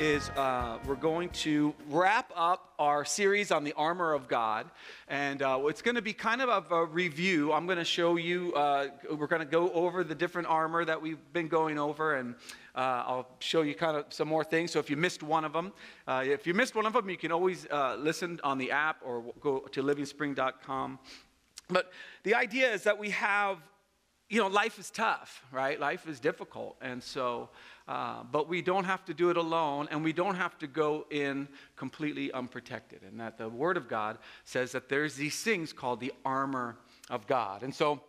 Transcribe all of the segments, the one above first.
is uh, we're going to wrap up our series on the armor of God. And uh, it's going to be kind of a, review. I'm going to show you, uh, we're going to go over the different armor that we've been going over, and uh, I'll show you kind of some more things. So if you missed one of them, uh, if you missed one of them, you can always uh, listen on the app or go to livingspring.com. But the idea is that we have, you know, life is tough, right? Life is difficult. And so, uh, but we don't have to do it alone, and we don't have to go in completely unprotected. And that the Word of God says that there's these things called the armor of God. And so,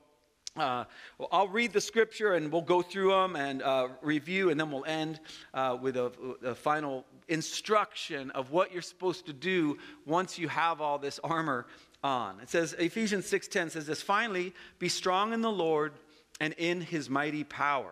uh, well, I'll read the scripture and we'll go through them and uh, review, and then we'll end uh, with a, a, final instruction of what you're supposed to do once you have all this armor on. It says, Ephesians 6.10 says this, Finally, be strong in the Lord and in his mighty power.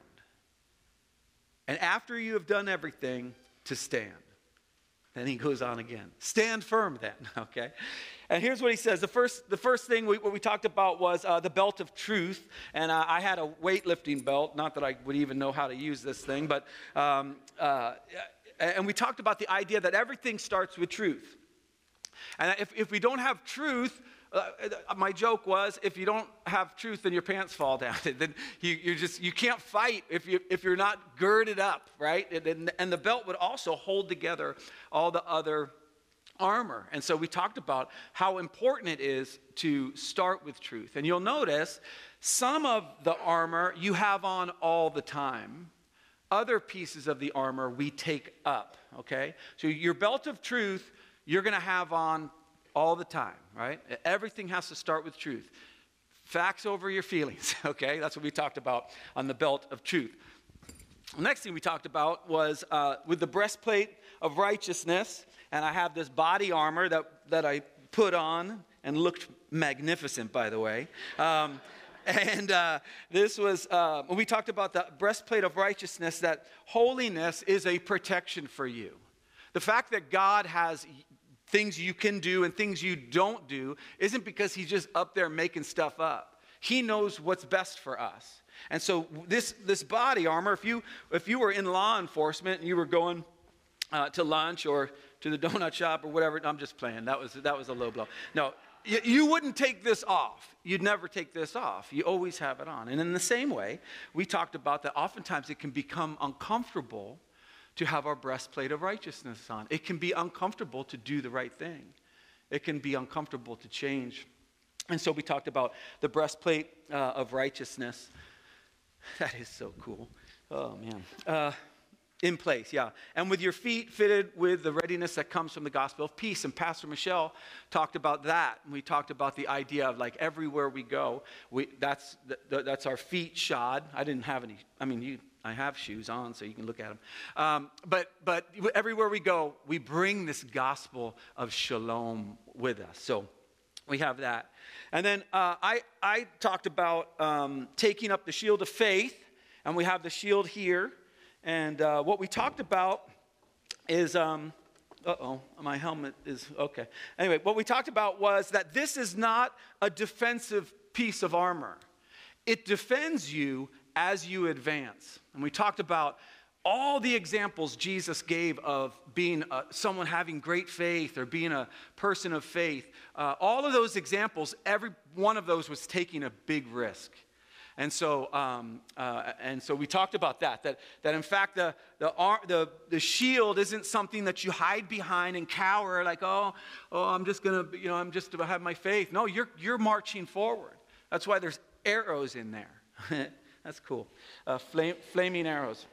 And after you have done everything, to stand. Then he goes on again. Stand firm then, okay? And here's what he says. The first, the first thing we, what we talked about was uh, the belt of truth. And I had a weightlifting belt. Not that I would even know how to use this thing, but, um, uh, and we talked about the idea that everything starts with truth. And if, if we don't have truth, Uh, my joke was if you don't have truth then your pants fall down. Then you, you just you can't fight if, you, if you're not girded up right? And, and the belt would also hold together all the other armor. And so we talked about how important it is to start with truth. And you'll notice some of the armor you have on all the time. Other pieces of the armor we take up okay? So your belt of truth you're going to have on all the time, right? Everything has to start with truth. Facts over your feelings, okay? That's what we talked about on the belt of truth. The next thing we talked about was uh, with the breastplate of righteousness, and I have this body armor that, that I put on and looked magnificent, by the way. Um, and uh, this was, uh, we talked about the breastplate of righteousness, that holiness is a protection for you. The fact that God has things you can do and things you don't do isn't because he's just up there making stuff up. He knows what's best for us. And so this, this body armor, if you, if you were in law enforcement and you were going uh, to lunch or to the donut shop or whatever, I'm just playing. That was, that was a low blow. No, you, you wouldn't take this off. You'd never take this off. You always have it on. And in the same way, we talked about that oftentimes it can become uncomfortable to have our breastplate of righteousness on. It can be uncomfortable to do the right thing, it can be uncomfortable to change. And so we talked about the breastplate uh, of righteousness. That is so cool. Oh, man. Uh, in place, yeah. And with your feet fitted with the readiness that comes from the gospel of peace. And Pastor Michelle talked about that. And we talked about the idea of like everywhere we go, we, that's, that's our feet shod. I didn't have any, I mean, you I have shoes on, so you can look at them. Um, but, but everywhere we go, we bring this gospel of shalom with us. So we have that. And then uh, I, I talked about um, taking up the shield of faith, and we have the shield here. And uh, what we talked about is, um, uh oh, my helmet is okay. Anyway, what we talked about was that this is not a defensive piece of armor, it defends you as you advance. And we talked about all the examples Jesus gave of being uh, someone having great faith or being a person of faith. Uh, all of those examples, every one of those was taking a big risk. And so, um, uh, and so we talked about that, that, that in fact the, the, the, the shield isn't something that you hide behind and cower like, oh, oh I'm just going to, you know, I'm just to have my faith. No, you're, you're marching forward. That's why there's arrows in there. That's cool. Uh, flame, flaming arrows.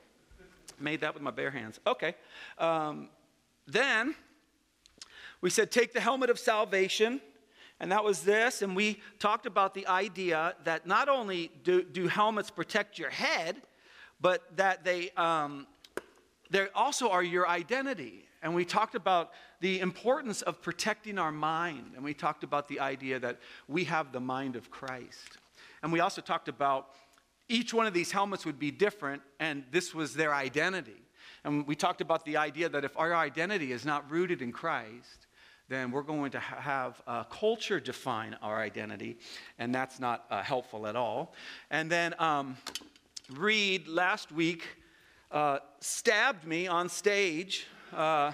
Made that with my bare hands. Okay. Um, then we said, take the helmet of salvation. And that was this. And we talked about the idea that not only do, do helmets protect your head, but that they, um, they also are your identity. And we talked about the importance of protecting our mind. And we talked about the idea that we have the mind of Christ. And we also talked about each one of these helmets would be different, and this was their identity. And we talked about the idea that if our identity is not rooted in Christ, then we're going to have uh, culture define our identity, and that's not uh, helpful at all. And then um, Reed last week uh, stabbed me on stage uh,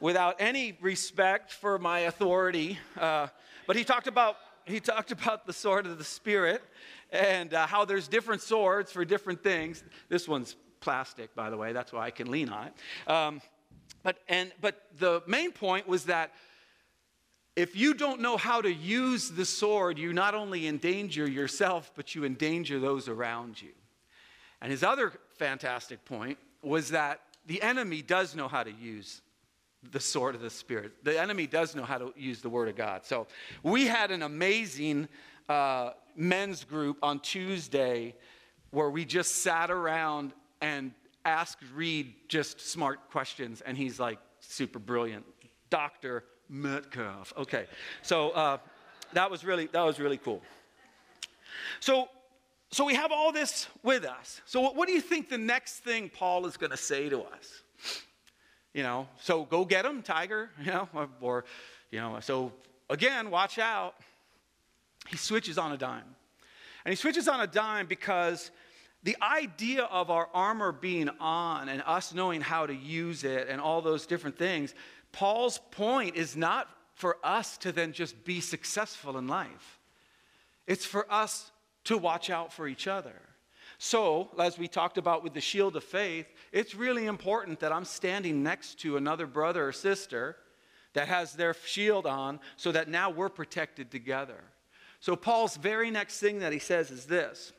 without any respect for my authority. Uh, but he talked about he talked about the sword of the spirit and uh, how there's different swords for different things. This one's plastic, by the way. That's why I can lean on it. Um, but and but the main point was that if you don't know how to use the sword, you not only endanger yourself, but you endanger those around you. And his other fantastic point was that the enemy does know how to use the sword of the Spirit. The enemy does know how to use the Word of God. So we had an amazing uh, men's group on Tuesday where we just sat around and asked Reed just smart questions, and he's like super brilliant. Dr. Metcalf. Okay, so uh, that was really that was really cool. So so we have all this with us. So, what, what do you think the next thing Paul is going to say to us? You know, so go get him, tiger, you know, or, or, you know, so again, watch out. He switches on a dime. And he switches on a dime because the idea of our armor being on and us knowing how to use it and all those different things, Paul's point is not for us to then just be successful in life. It's for us to watch out for each other. So, as we talked about with the shield of faith, it's really important that I'm standing next to another brother or sister that has their shield on so that now we're protected together. So, Paul's very next thing that he says is this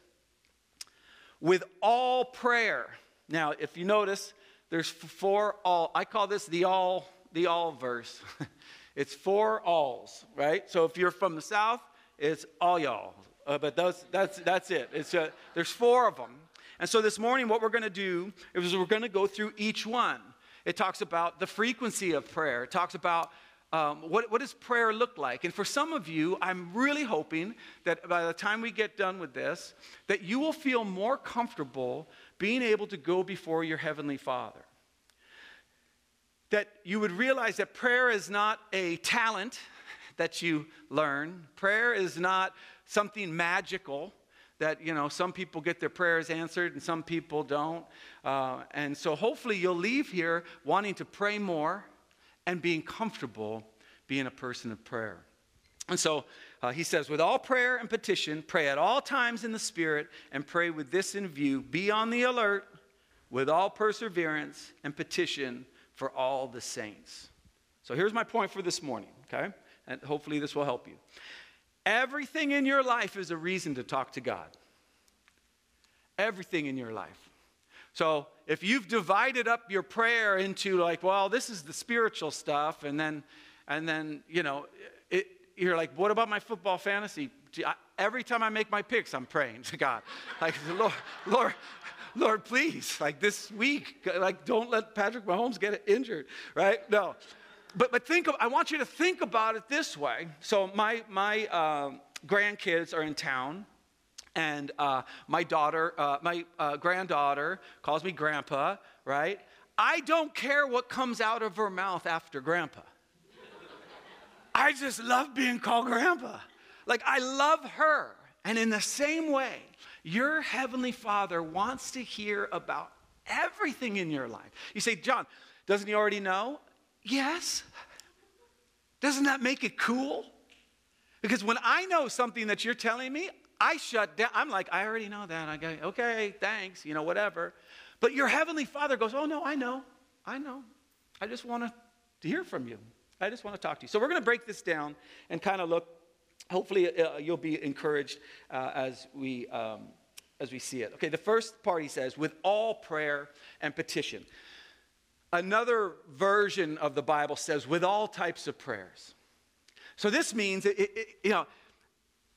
with all prayer. Now, if you notice, there's four all, I call this the all, the all verse. it's four alls, right? So if you're from the south, it's all y'all. Uh, but those, that's, that's it. It's a, uh, there's four of them. And so this morning, what we're going to do is we're going to go through each one. It talks about the frequency of prayer. It talks about um, what, what does prayer look like? And for some of you, I'm really hoping that by the time we get done with this, that you will feel more comfortable being able to go before your Heavenly Father. That you would realize that prayer is not a talent that you learn, prayer is not something magical that you know some people get their prayers answered and some people don't uh, and so hopefully you'll leave here wanting to pray more and being comfortable being a person of prayer. And so uh, he says with all prayer and petition pray at all times in the spirit and pray with this in view. Be on the alert with all perseverance and petition for all the saints. So here's my point for this morning okay? And hopefully this will help you. Everything in your life is a reason to talk to God. Everything in your life. So if you've divided up your prayer into like, well, this is the spiritual stuff, and then, and then you know, it, you're like, what about my football fantasy? every time I make my picks, I'm praying to God, like, Lord, Lord, Lord, please, like this week, like don't let Patrick Mahomes get injured, right? No, but, but think of, I want you to think about it this way. So my, my uh, grandkids are in town, and uh, my daughter, uh, my uh, granddaughter calls me grandpa, right? I don't care what comes out of her mouth after grandpa. I just love being called grandpa. Like I love her. And in the same way, your heavenly father wants to hear about everything in your life. You say, John, doesn't he already know? Yes. Doesn't that make it cool? Because when I know something that you're telling me, I shut down. I'm like, I already know that. I go, okay, thanks, you know, whatever. But your heavenly father goes, oh, no, I know. I know. I just want to hear from you. I just want to talk to you. So we're going to break this down and kind of look. Hopefully, uh, you'll be encouraged uh, as we. Um, as we see it. Okay, the first part he says, with all prayer and petition. Another version of the Bible says, with all types of prayers. So this means, it, it, you know,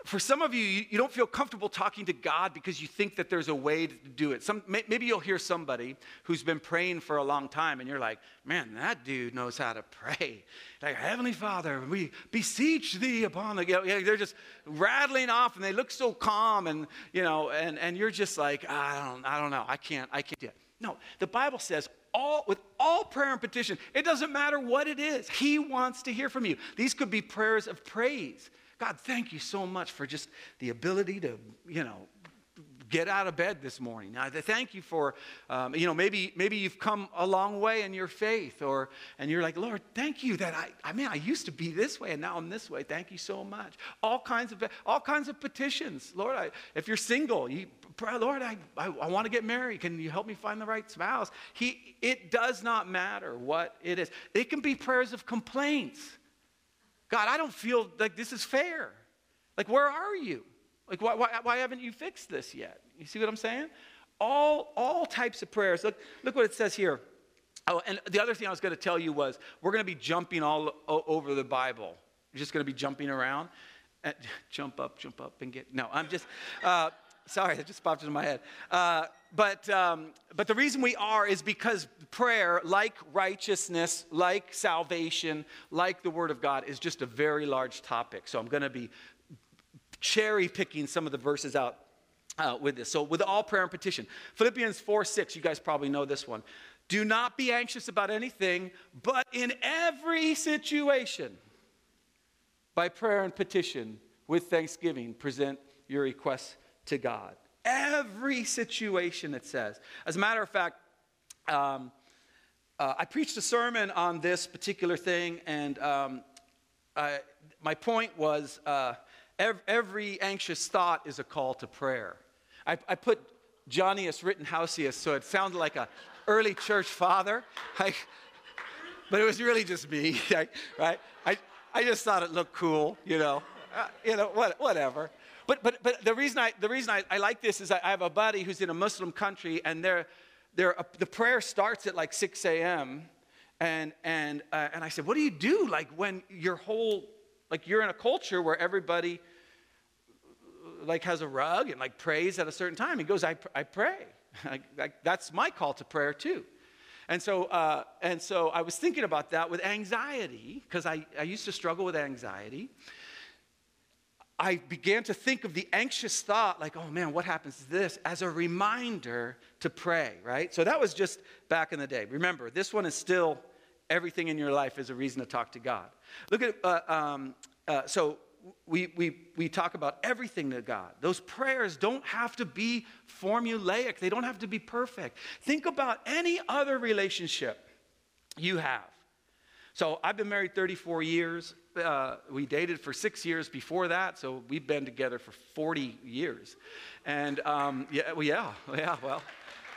for some of you, you don't feel comfortable talking to God because you think that there's a way to do it. Some, maybe you'll hear somebody who's been praying for a long time, and you're like, man, that dude knows how to pray. Like, Heavenly Father, we beseech thee upon the. You know, they're just rattling off, and they look so calm, and you know, and, and you're just like, I don't, I don't know, I can't, I can't do it. No, the Bible says all with all prayer and petition, it doesn't matter what it is. He wants to hear from you. These could be prayers of praise. God, thank you so much for just the ability to, you know, get out of bed this morning. Now, thank you for, um, you know, maybe maybe you've come a long way in your faith, or and you're like, Lord, thank you that I, I mean, I used to be this way and now I'm this way. Thank you so much. All kinds of all kinds of petitions, Lord. I, if you're single, you pray, Lord, I, I, I want to get married. Can you help me find the right spouse? He, it does not matter what it is. It can be prayers of complaints. God, I don't feel like this is fair. Like, where are you? Like, why, why, why haven't you fixed this yet? You see what I'm saying? All, all types of prayers. Look, look what it says here. Oh, and the other thing I was going to tell you was we're going to be jumping all over the Bible. We're just going to be jumping around. And, jump up, jump up, and get. No, I'm just. Uh, sorry, that just popped into my head. Uh, but, um, but the reason we are is because prayer, like righteousness, like salvation, like the Word of God, is just a very large topic. So I'm going to be cherry picking some of the verses out uh, with this. So, with all prayer and petition, Philippians 4 6, you guys probably know this one. Do not be anxious about anything, but in every situation, by prayer and petition, with thanksgiving, present your requests to God. Every situation, it says. As a matter of fact, um, uh, I preached a sermon on this particular thing, and um, I, my point was uh, every, every, anxious thought is a call to prayer. I, I put Johnnyus Rittenhousius, so it sounded like a early church father, I, but it was really just me, right? I, I just thought it looked cool, you know, uh, you know, what, whatever. But, but, but the reason, I, the reason I, I like this is I, I have a buddy who's in a Muslim country, and they're, they're, uh, the prayer starts at like 6 a.m. And, and, uh, and I said, What do you do like when your whole, like you're in a culture where everybody like has a rug and like prays at a certain time? He goes, I, I pray. I, I, that's my call to prayer too. And so, uh, and so I was thinking about that with anxiety, because I, I used to struggle with anxiety. I began to think of the anxious thought, like, oh man, what happens to this, as a reminder to pray, right? So that was just back in the day. Remember, this one is still everything in your life is a reason to talk to God. Look at, uh, um, uh, so we, we, we talk about everything to God. Those prayers don't have to be formulaic, they don't have to be perfect. Think about any other relationship you have. So I've been married 34 years. Uh, we dated for six years before that, so we've been together for 40 years. And um, yeah, well, yeah, yeah, well,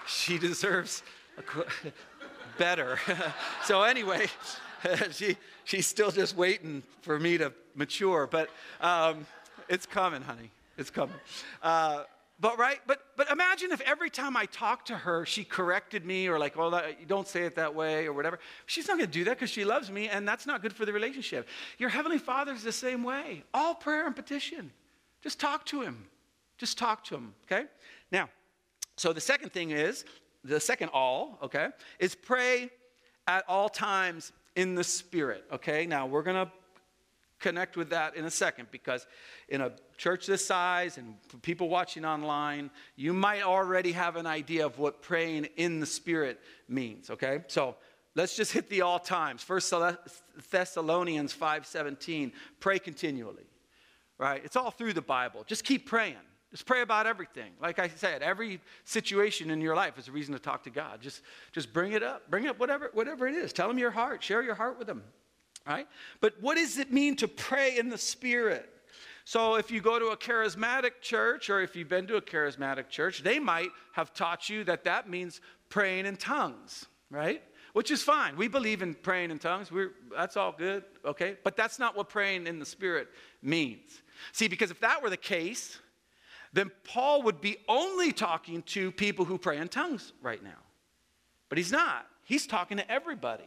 she deserves better. so anyway, she, she's still just waiting for me to mature, but um, it's coming, honey. It's coming. Uh, but right, but but imagine if every time I talked to her, she corrected me or like, well, you don't say it that way or whatever. She's not going to do that because she loves me, and that's not good for the relationship. Your heavenly Father is the same way. All prayer and petition. Just talk to him. Just talk to him. Okay. Now, so the second thing is the second all. Okay, is pray at all times in the Spirit. Okay. Now we're gonna connect with that in a second because in a church this size and people watching online, you might already have an idea of what praying in the Spirit means, okay? So let's just hit the all times. First Thessalonians 5:17, pray continually. Right? It's all through the Bible. Just keep praying. Just pray about everything. Like I said, every situation in your life is a reason to talk to God. Just, just bring it up. Bring up whatever, whatever it is. Tell him your heart. Share your heart with him right? But what does it mean to pray in the Spirit? So, if you go to a charismatic church or if you've been to a charismatic church, they might have taught you that that means praying in tongues, right? Which is fine. We believe in praying in tongues. We're, that's all good, okay? But that's not what praying in the Spirit means. See, because if that were the case, then Paul would be only talking to people who pray in tongues right now. But he's not. He's talking to everybody.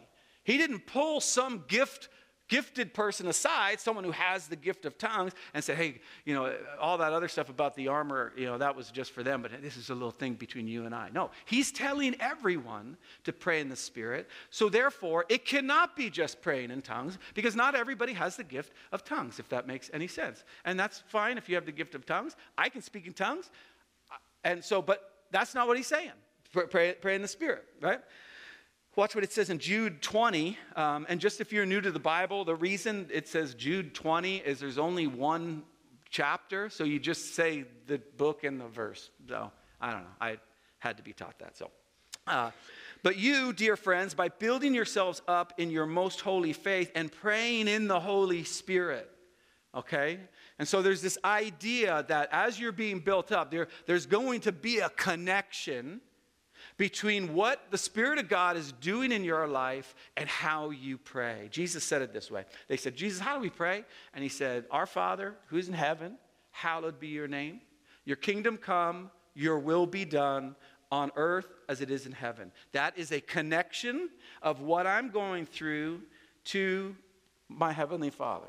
He didn't pull some gift gifted person aside, someone who has the gift of tongues, and say, hey, you know, all that other stuff about the armor, you know, that was just for them, but this is a little thing between you and I. No, he's telling everyone to pray in the Spirit. So therefore, it cannot be just praying in tongues because not everybody has the gift of tongues, if that makes any sense. And that's fine if you have the gift of tongues. I can speak in tongues. And so, but that's not what he's saying. Pray, pray in the Spirit, right? Watch what it says in Jude 20. Um, and just if you're new to the Bible, the reason it says Jude 20 is there's only one chapter, so you just say the book and the verse. So I don't know. I had to be taught that. So, uh, but you, dear friends, by building yourselves up in your most holy faith and praying in the Holy Spirit, okay? And so there's this idea that as you're being built up, there, there's going to be a connection between what the Spirit of God is doing in your life and how you pray. Jesus said it this way. They said, Jesus, how do we pray? And he said, Our Father, who's in heaven, hallowed be your name. Your kingdom come, your will be done on earth as it is in heaven. That is a connection of what I'm going through to my heavenly Father.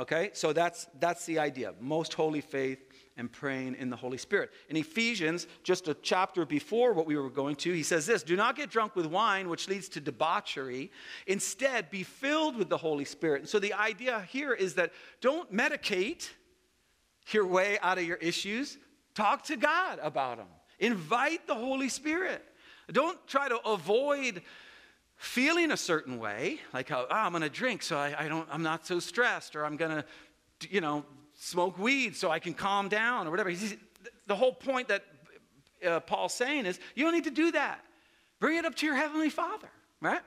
Okay? So that's that's the idea. Most holy faith and praying in the Holy Spirit. In Ephesians, just a chapter before what we were going to, he says this Do not get drunk with wine, which leads to debauchery. Instead, be filled with the Holy Spirit. And so the idea here is that don't medicate your way out of your issues, talk to God about them, invite the Holy Spirit. Don't try to avoid feeling a certain way, like oh, I'm going to drink, so I, I, don't, I'm not so stressed, or I'm going to, you know, smoke weed so I can calm down or whatever. the whole point that uh, Paul's saying is you don't need to do that. Bring it up to your heavenly Father, right?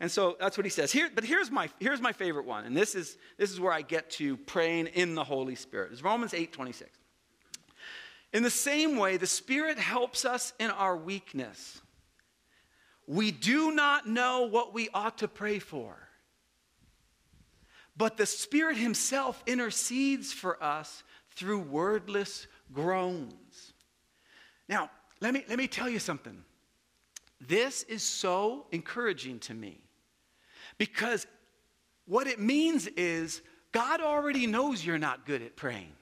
And so that's what he says. Here, but here's my here's my favorite one, and this is this is where I get to praying in the Holy Spirit. It's Romans 8, 26. In the same way, the Spirit helps us in our weakness. We do not know what we ought to pray for but the Spirit Himself intercedes for us through wordless groans. Now, let me, let me tell you something. This is so encouraging to me because what it means is God already knows you're not good at praying.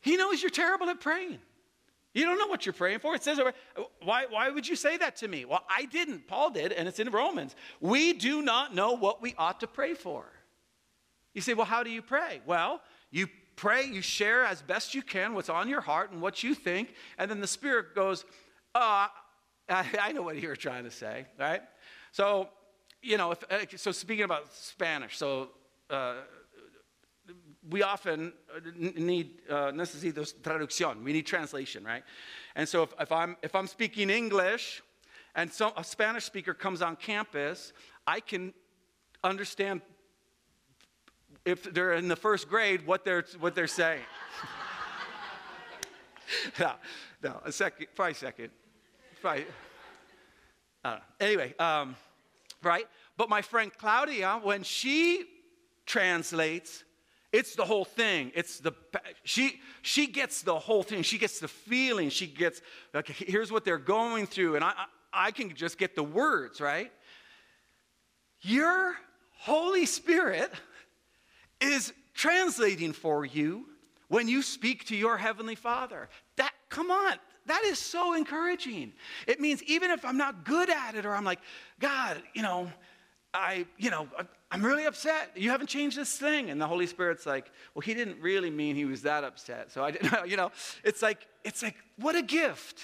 He knows you're terrible at praying. You don't know what you're praying for. It says, why, why would you say that to me? Well, I didn't. Paul did, and it's in Romans. We do not know what we ought to pray for. You say, well, how do you pray? Well, you pray, you share as best you can what's on your heart and what you think, and then the Spirit goes, uh, I, I know what you're trying to say, right? So, you know, if, uh, so speaking about Spanish, so uh, we often uh, need uh, traducción. We need translation, right? And so if, if, I'm, if I'm speaking English and so a Spanish speaker comes on campus, I can understand if they're in the first grade what they're, what they're saying. no, no, a second, probably second. Probably, Anyway, um, right? But my friend Claudia, when she translates, it's the whole thing. It's the she she gets the whole thing. She gets the feeling. She gets like here's what they're going through, and I I can just get the words right. Your Holy Spirit is translating for you when you speak to your heavenly Father. That come on, that is so encouraging. It means even if I'm not good at it or I'm like, God, you know, I, you know, I'm really upset. You haven't changed this thing. And the Holy Spirit's like, well, he didn't really mean he was that upset. So I didn't, you know, it's like, it's like, what a gift.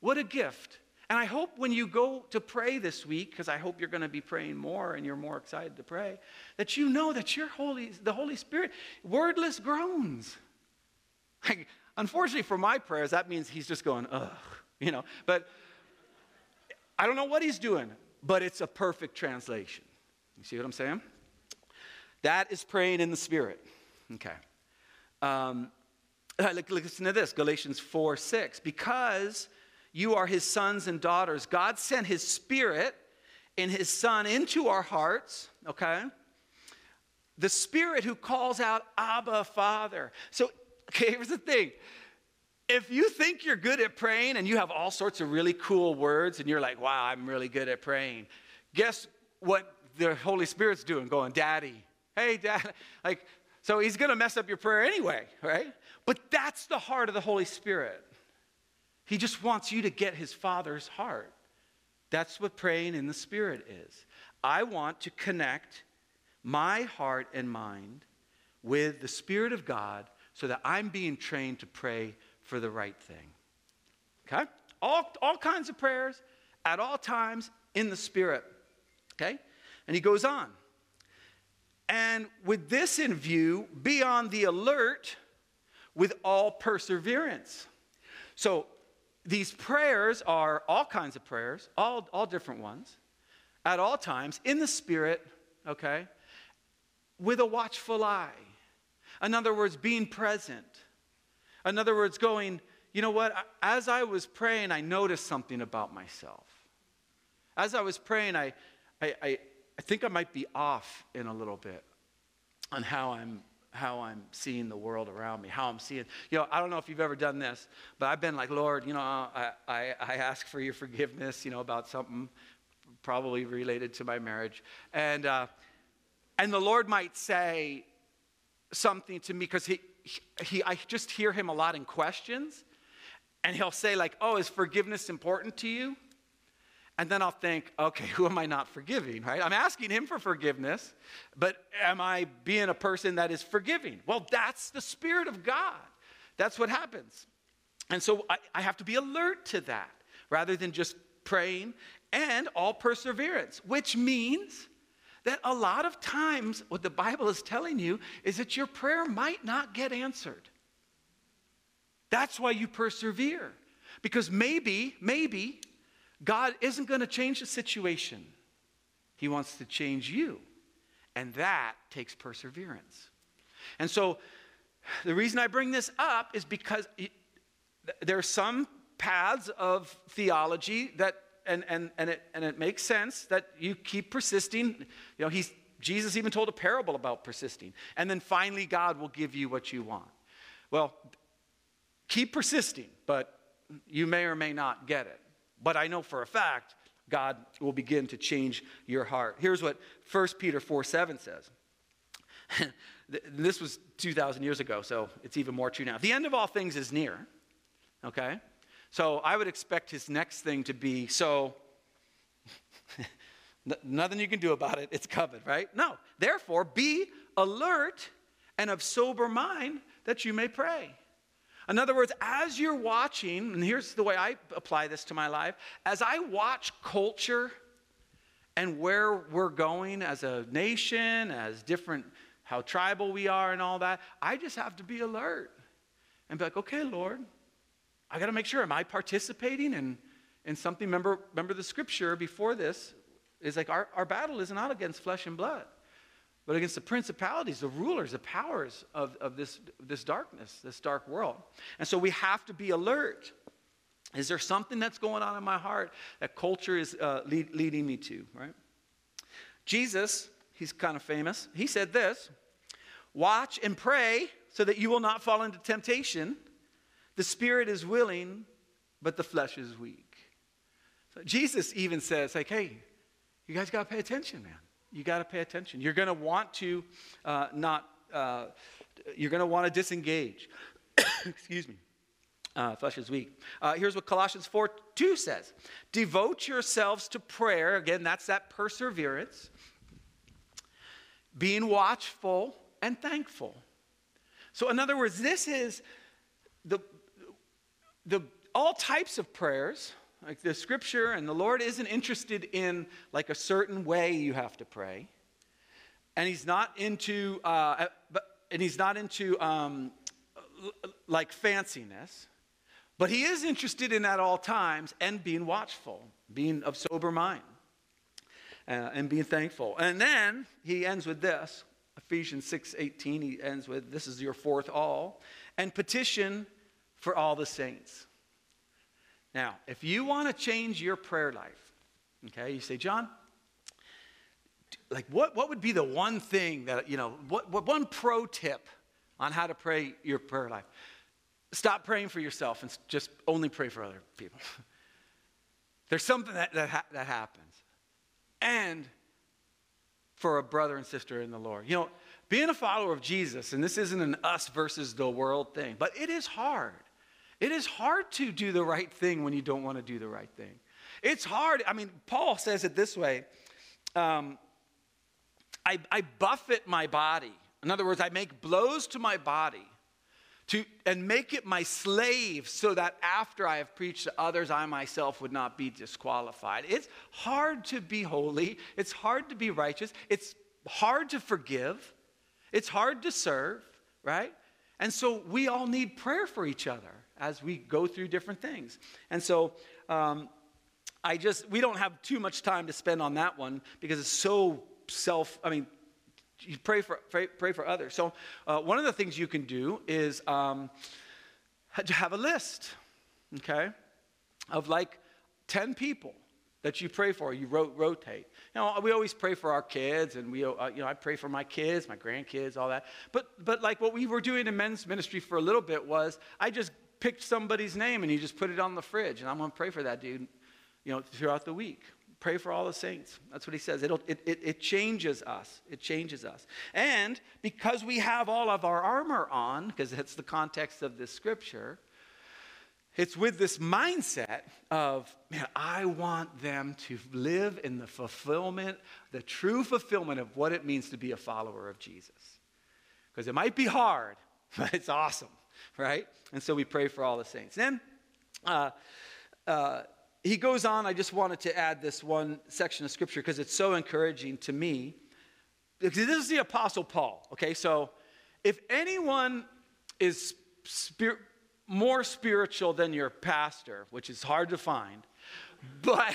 What a gift. And I hope when you go to pray this week, because I hope you're going to be praying more and you're more excited to pray, that you know that your Holy, the Holy Spirit, wordless groans. Like, unfortunately for my prayers, that means he's just going, ugh, you know. But I don't know what he's doing, but it's a perfect translation. You see what I'm saying? That is praying in the Spirit. Okay. Um, listen to this Galatians 4 6. Because you are his sons and daughters, God sent his Spirit in his Son into our hearts, okay? The Spirit who calls out, Abba, Father. So, okay, here's the thing. If you think you're good at praying and you have all sorts of really cool words and you're like, wow, I'm really good at praying, guess what the Holy Spirit's doing, going, Daddy, hey, Dad. Like, so he's going to mess up your prayer anyway, right? But that's the heart of the Holy Spirit. He just wants you to get his Father's heart. That's what praying in the Spirit is. I want to connect my heart and mind with the Spirit of God so that I'm being trained to pray for the right thing. Okay? All, all kinds of prayers at all times in the Spirit. Okay? And he goes on. And with this in view, be on the alert with all perseverance. So these prayers are all kinds of prayers, all, all different ones, at all times, in the Spirit, okay, with a watchful eye. In other words, being present. In other words, going, you know what, as I was praying, I noticed something about myself. As I was praying, I, I, I, I think I might be off in a little bit on how I'm how I'm seeing the world around me, how I'm seeing. You know, I don't know if you've ever done this, but I've been like, Lord, you know, I, I, I ask for your forgiveness, you know, about something probably related to my marriage. And, uh, and the Lord might say something to me because he, he, I just hear him a lot in questions. And he'll say, like, oh, is forgiveness important to you? And then I'll think, okay, who am I not forgiving, right? I'm asking him for forgiveness, but am I being a person that is forgiving? Well, that's the Spirit of God. That's what happens. And so I, I have to be alert to that rather than just praying and all perseverance, which means that a lot of times what the Bible is telling you is that your prayer might not get answered. That's why you persevere. Because maybe, maybe God isn't going to change the situation, He wants to change you. And that takes perseverance. And so, the reason I bring this up is because it, there are some paths of theology that, and, and, and, it, and it makes sense that you keep persisting. You know, he's, Jesus even told a parable about persisting. And then finally, God will give you what you want. Well, keep persisting, but you may or may not get it. But I know for a fact God will begin to change your heart. Here's what 1 Peter 4 7 says. this was 2,000 years ago, so it's even more true now. The end of all things is near, okay? So I would expect his next thing to be so, nothing you can do about it, it's covered, right? No. Therefore, be alert and of sober mind that you may pray. In other words, as you're watching, and here's the way I apply this to my life as I watch culture and where we're going as a nation, as different, how tribal we are, and all that, I just have to be alert and be like, okay, Lord, I got to make sure, am I participating in, in something? Remember, remember the scripture before this is like our, our battle is not against flesh and blood but against the principalities, the rulers, the powers of, of this, this darkness, this dark world. And so we have to be alert. Is there something that's going on in my heart that culture is uh, lead, leading me to, right? Jesus, he's kind of famous, he said this Watch and pray so that you will not fall into temptation. The spirit is willing, but the flesh is weak. So Jesus even says, like, hey, you guys got to pay attention, man you got to pay attention. You're going to want to uh, not, uh, you're going to want to disengage. Excuse me. Uh, flesh is weak. Uh, here's what Colossians 4 2 says Devote yourselves to prayer. Again, that's that perseverance, being watchful and thankful. So, in other words, this is the, the all types of prayers like the scripture and the Lord isn't interested in like a certain way you have to pray. And he's not into, uh, and he's not into um, like fanciness. But he is interested in at all times and being watchful, being of sober mind, uh, and being thankful. And then he ends with this Ephesians 6 18, he ends with this is your fourth all, and petition for all the saints. Now, if you want to change your prayer life, okay, you say, John, like what, what would be the one thing that, you know, what, what one pro tip on how to pray your prayer life? Stop praying for yourself and just only pray for other people. There's something that, that, ha- that happens. And for a brother and sister in the Lord. You know, being a follower of Jesus, and this isn't an us versus the world thing, but it is hard. It is hard to do the right thing when you don't want to do the right thing. It's hard. I mean, Paul says it this way um, I, I buffet my body. In other words, I make blows to my body to, and make it my slave so that after I have preached to others, I myself would not be disqualified. It's hard to be holy, it's hard to be righteous, it's hard to forgive, it's hard to serve, right? And so we all need prayer for each other as we go through different things. And so, um, I just, we don't have too much time to spend on that one because it's so self, I mean, you pray for, pray, pray for others. So, uh, one of the things you can do is um, have a list, okay, of like 10 people that you pray for. You ro- rotate. You know, we always pray for our kids, and we, uh, you know, I pray for my kids, my grandkids, all that. But, but like what we were doing in men's ministry for a little bit was I just picked somebody's name and you just put it on the fridge, and I'm going to pray for that dude, you know, throughout the week. Pray for all the saints. That's what he says. It'll, it, it, it changes us. It changes us. And because we have all of our armor on, because that's the context of this scripture, it's with this mindset of, man, I want them to live in the fulfillment, the true fulfillment of what it means to be a follower of Jesus. Because it might be hard, but it's awesome, right? And so we pray for all the saints. Then, uh, uh, he goes on. I just wanted to add this one section of scripture because it's so encouraging to me. This is the Apostle Paul, okay? So if anyone is spir- more spiritual than your pastor, which is hard to find, but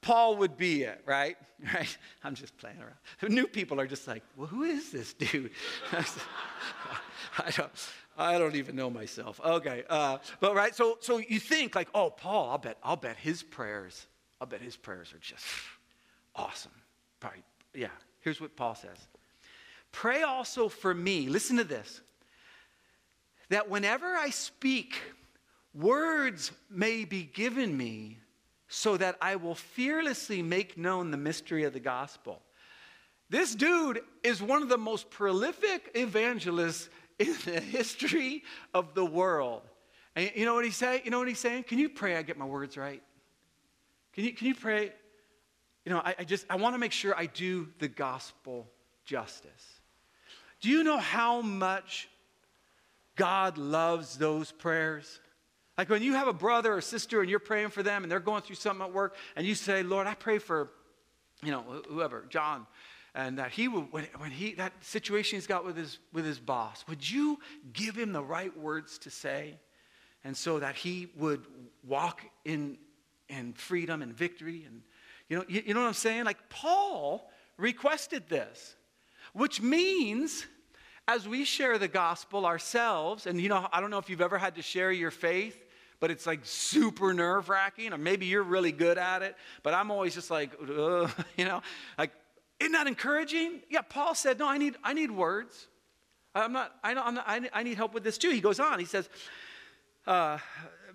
Paul would be it, right? Right? I'm just playing around. New people are just like, well, who is this dude? I don't, I don't even know myself. Okay, uh, but right. So, so you think like, oh, Paul. I'll bet. I'll bet his prayers. I'll bet his prayers are just awesome. Probably. Yeah. Here's what Paul says. Pray also for me. Listen to this. That whenever I speak, words may be given me, so that I will fearlessly make known the mystery of the gospel. This dude is one of the most prolific evangelists in the history of the world. And you know what he's saying? You know what he's saying? Can you pray I get my words right? Can you, can you pray? You know, I, I just, I want to make sure I do the gospel justice. Do you know how much God loves those prayers? Like when you have a brother or sister and you're praying for them and they're going through something at work and you say, Lord, I pray for, you know, whoever, John and that he would when, when he that situation he's got with his with his boss would you give him the right words to say? And so that he would walk in in freedom and victory and you know you, you know what i'm saying? Like paul requested this which means as we share the gospel ourselves and you know i don't know if you've ever had to share your faith but it's like super nerve wracking, or maybe you're really good at it, but I'm always just like, you know, like isn't that encouraging? Yeah, Paul said, No, I need, I need words. I'm not, I, not, I need help with this too. He goes on, he says, uh,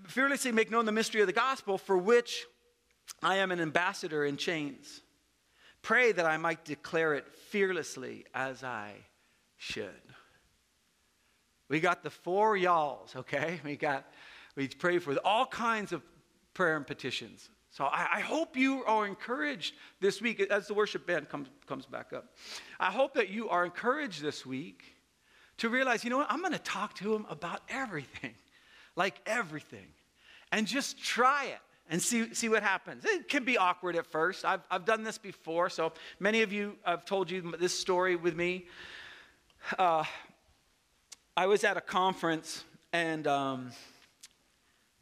Fearlessly make known the mystery of the gospel, for which I am an ambassador in chains. Pray that I might declare it fearlessly as I should. We got the four y'alls, okay? We got, we pray for all kinds of prayer and petitions. So I, I, hope you are encouraged this week as the worship band comes, comes back up. I hope that you are encouraged this week to realize, you know what, I'm going to talk to him about everything, like everything, and just try it and see, see what happens. It can be awkward at first. I've, I've done this before, so many of you, I've told you this story with me. Uh, I was at a conference and. Um,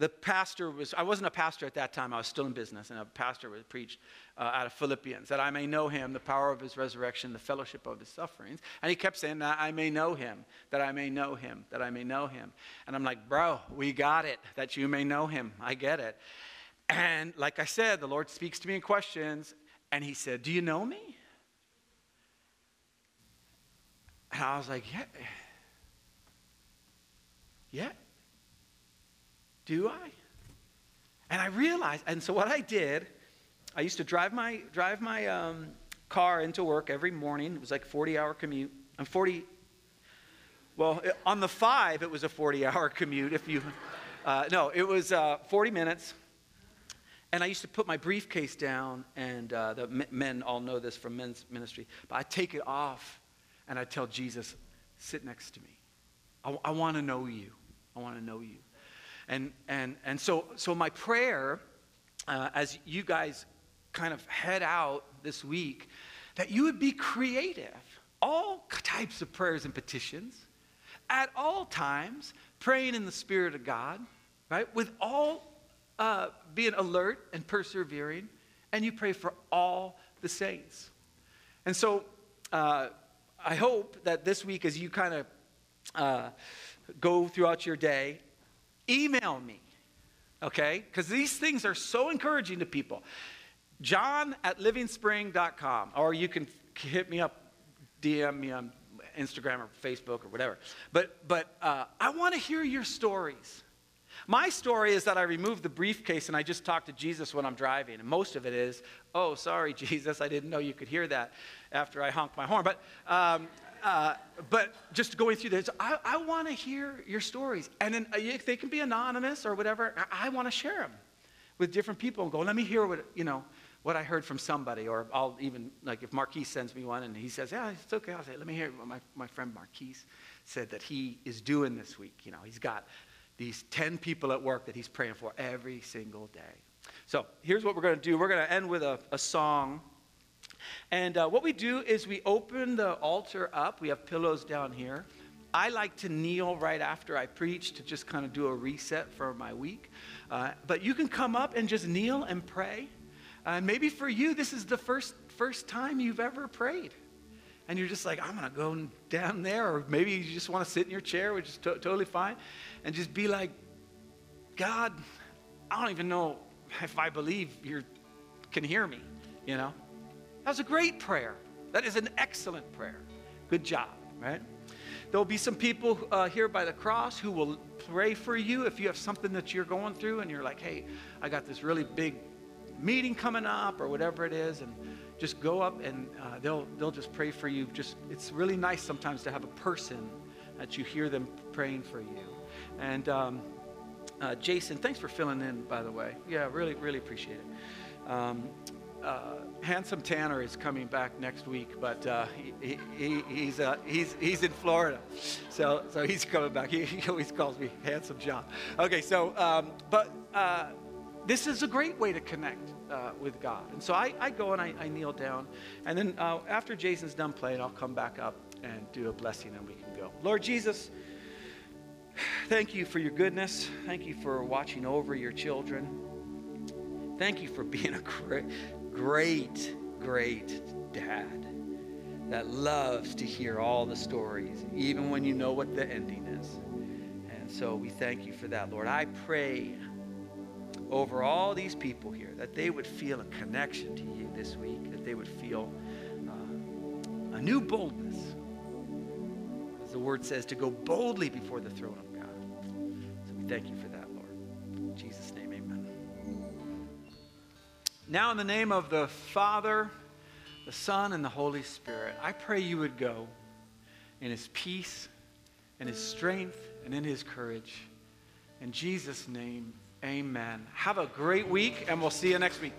the pastor was, I wasn't a pastor at that time, I was still in business, and a pastor was preached uh, out of Philippians that I may know him, the power of his resurrection, the fellowship of his sufferings. And he kept saying I may know him, that I may know him, that I may know him. And I'm like, bro, we got it, that you may know him. I get it. And like I said, the Lord speaks to me in questions, and he said, Do you know me? And I was like, Yeah. Yeah. Do I? And I realized, and so what I did, I used to drive my drive my um, car into work every morning. It was like 40 hour commute. I'm 40. Well, on the five, it was a 40 hour commute. If you, uh, no, it was uh, 40 minutes. And I used to put my briefcase down, and uh, the men all know this from men's ministry, but I take it off and I tell Jesus, sit next to me. I, I want to know you. I want to know you. And, and, and so, so my prayer, uh, as you guys kind of head out this week, that you would be creative. All types of prayers and petitions at all times, praying in the Spirit of God, right? With all uh, being alert and persevering, and you pray for all the saints. And so uh, I hope that this week, as you kind of uh, go throughout your day, email me, okay? Because these things are so encouraging to people. John at livingspring.com, or you can hit me up, DM me on Instagram or Facebook or whatever. But, but uh, I want to hear your stories. My story is that I removed the briefcase and I just talked to Jesus when I'm driving. And most of it is, oh, sorry, Jesus, I didn't know you could hear that after I honked my horn. But, um, uh, but just going through this, I, I want to hear your stories. And then uh, if they can be anonymous or whatever, I, I want to share them with different people and go, let me hear what, you know, what I heard from somebody. Or I'll even, like if Marquise sends me one and he says, yeah, it's okay, I'll say, let me hear what my, my friend Marquise said that he is doing this week. You know, he's got these 10 people at work that he's praying for every single day. So here's what we're going to do we're going to end with a, a song. And uh, what we do is we open the altar up. We have pillows down here. I like to kneel right after I preach to just kind of do a reset for my week. Uh, but you can come up and just kneel and pray. And maybe for you, this is the first, first time you've ever prayed and you're just like, I'm going to go down there, or maybe you just want to sit in your chair, which is to- totally fine, and just be like, God, I don't even know if I believe you can hear me, you know? That's a great prayer. That is an excellent prayer. Good job, right? There'll be some people uh, here by the cross who will pray for you if you have something that you're going through and you're like, hey, I got this really big meeting coming up or whatever it is, and just go up and uh, they'll, they'll just pray for you. Just It's really nice sometimes to have a person that you hear them praying for you. And um, uh, Jason, thanks for filling in, by the way. Yeah, really, really appreciate it. Um, uh, Handsome Tanner is coming back next week, but uh, he, he, he's, uh, he's, he's in Florida. So, so he's coming back. He, he always calls me Handsome John. Okay, so, um, but uh, this is a great way to connect uh, with God. And so I, I go and I, I, kneel down. And then uh, after Jason's done playing, I'll come back up and do a blessing and we can go. Lord Jesus, thank you for your goodness. Thank you for watching over your children. Thank you for being a great, great, great dad that loves to hear all the stories, even when you know what the ending is. And so we thank you for that, Lord. I pray over all these people here, that they would feel a connection to you this week, that they would feel uh, a new boldness. As the word says, to go boldly before the throne of God. So we thank you for that, Now, in the name of the Father, the Son, and the Holy Spirit, I pray you would go in his peace, in his strength, and in his courage. In Jesus' name, Amen. Have a great week, and we'll see you next week.